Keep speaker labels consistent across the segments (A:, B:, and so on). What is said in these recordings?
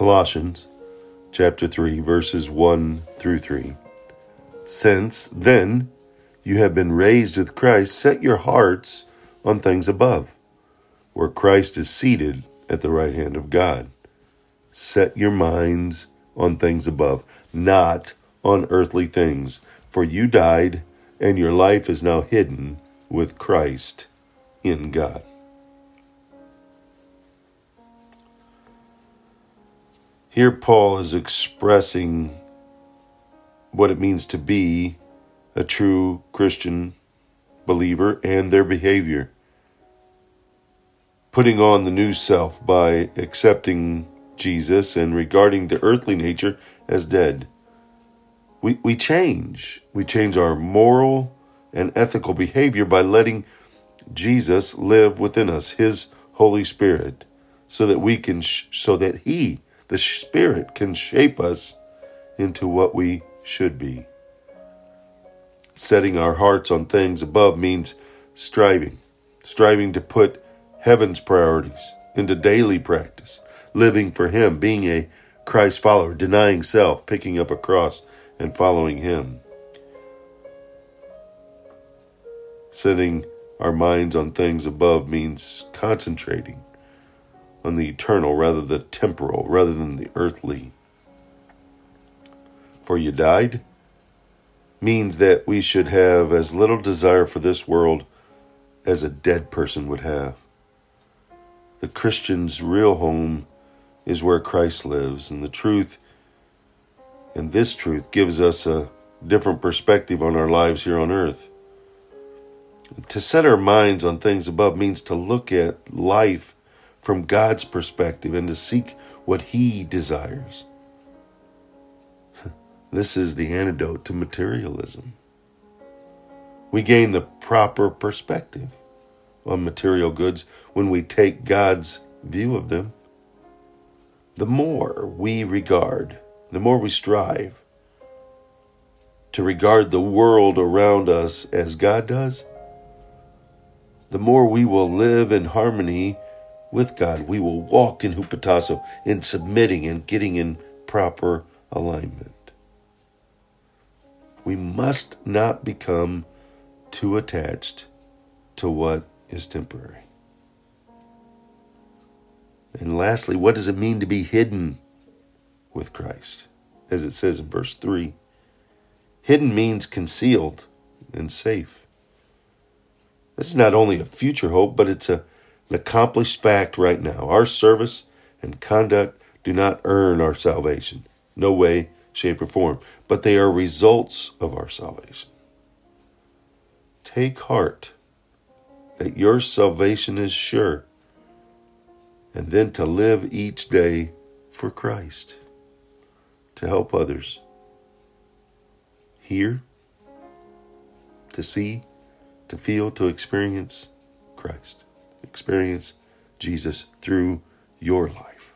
A: Colossians chapter 3, verses 1 through 3. Since then you have been raised with Christ, set your hearts on things above, where Christ is seated at the right hand of God. Set your minds on things above, not on earthly things, for you died, and your life is now hidden with Christ in God. Here, Paul is expressing what it means to be a true Christian believer and their behavior. Putting on the new self by accepting Jesus and regarding the earthly nature as dead. We, we change. We change our moral and ethical behavior by letting Jesus live within us, His Holy Spirit, so that we can, sh- so that He the Spirit can shape us into what we should be. Setting our hearts on things above means striving, striving to put heaven's priorities into daily practice, living for Him, being a Christ follower, denying self, picking up a cross, and following Him. Setting our minds on things above means concentrating on the eternal rather than the temporal rather than the earthly. For you died means that we should have as little desire for this world as a dead person would have. The Christian's real home is where Christ lives, and the truth, and this truth gives us a different perspective on our lives here on earth. To set our minds on things above means to look at life from God's perspective and to seek what He desires. This is the antidote to materialism. We gain the proper perspective on material goods when we take God's view of them. The more we regard, the more we strive to regard the world around us as God does, the more we will live in harmony with God. We will walk in hupotasso, in submitting and getting in proper alignment. We must not become too attached to what is temporary. And lastly, what does it mean to be hidden with Christ? As it says in verse 3 hidden means concealed and safe. This is not only a future hope, but it's a an accomplished fact right now. Our service and conduct do not earn our salvation. No way, shape, or form. But they are results of our salvation. Take heart that your salvation is sure, and then to live each day for Christ, to help others hear, to see, to feel, to experience Christ experience Jesus through your life.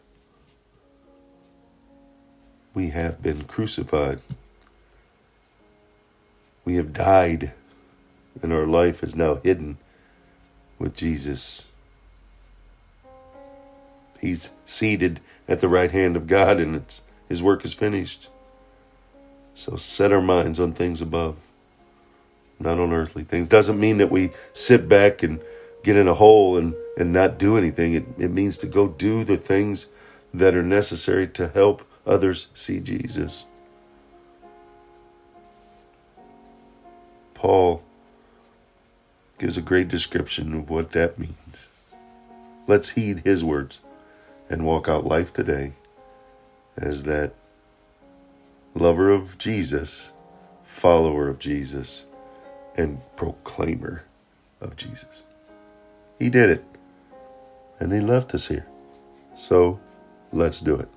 A: We have been crucified. We have died, and our life is now hidden with Jesus. He's seated at the right hand of God, and it's, his work is finished. So set our minds on things above, not on earthly things. Doesn't mean that we sit back and get in a hole and, and not do anything. It, it means to go do the things that are necessary to help others see Jesus. Paul gives a great description of what that means. Let's heed his words and walk out life today as that lover of Jesus, follower of Jesus, and proclaimer of Jesus. He did it. And He left us here. So let's do it.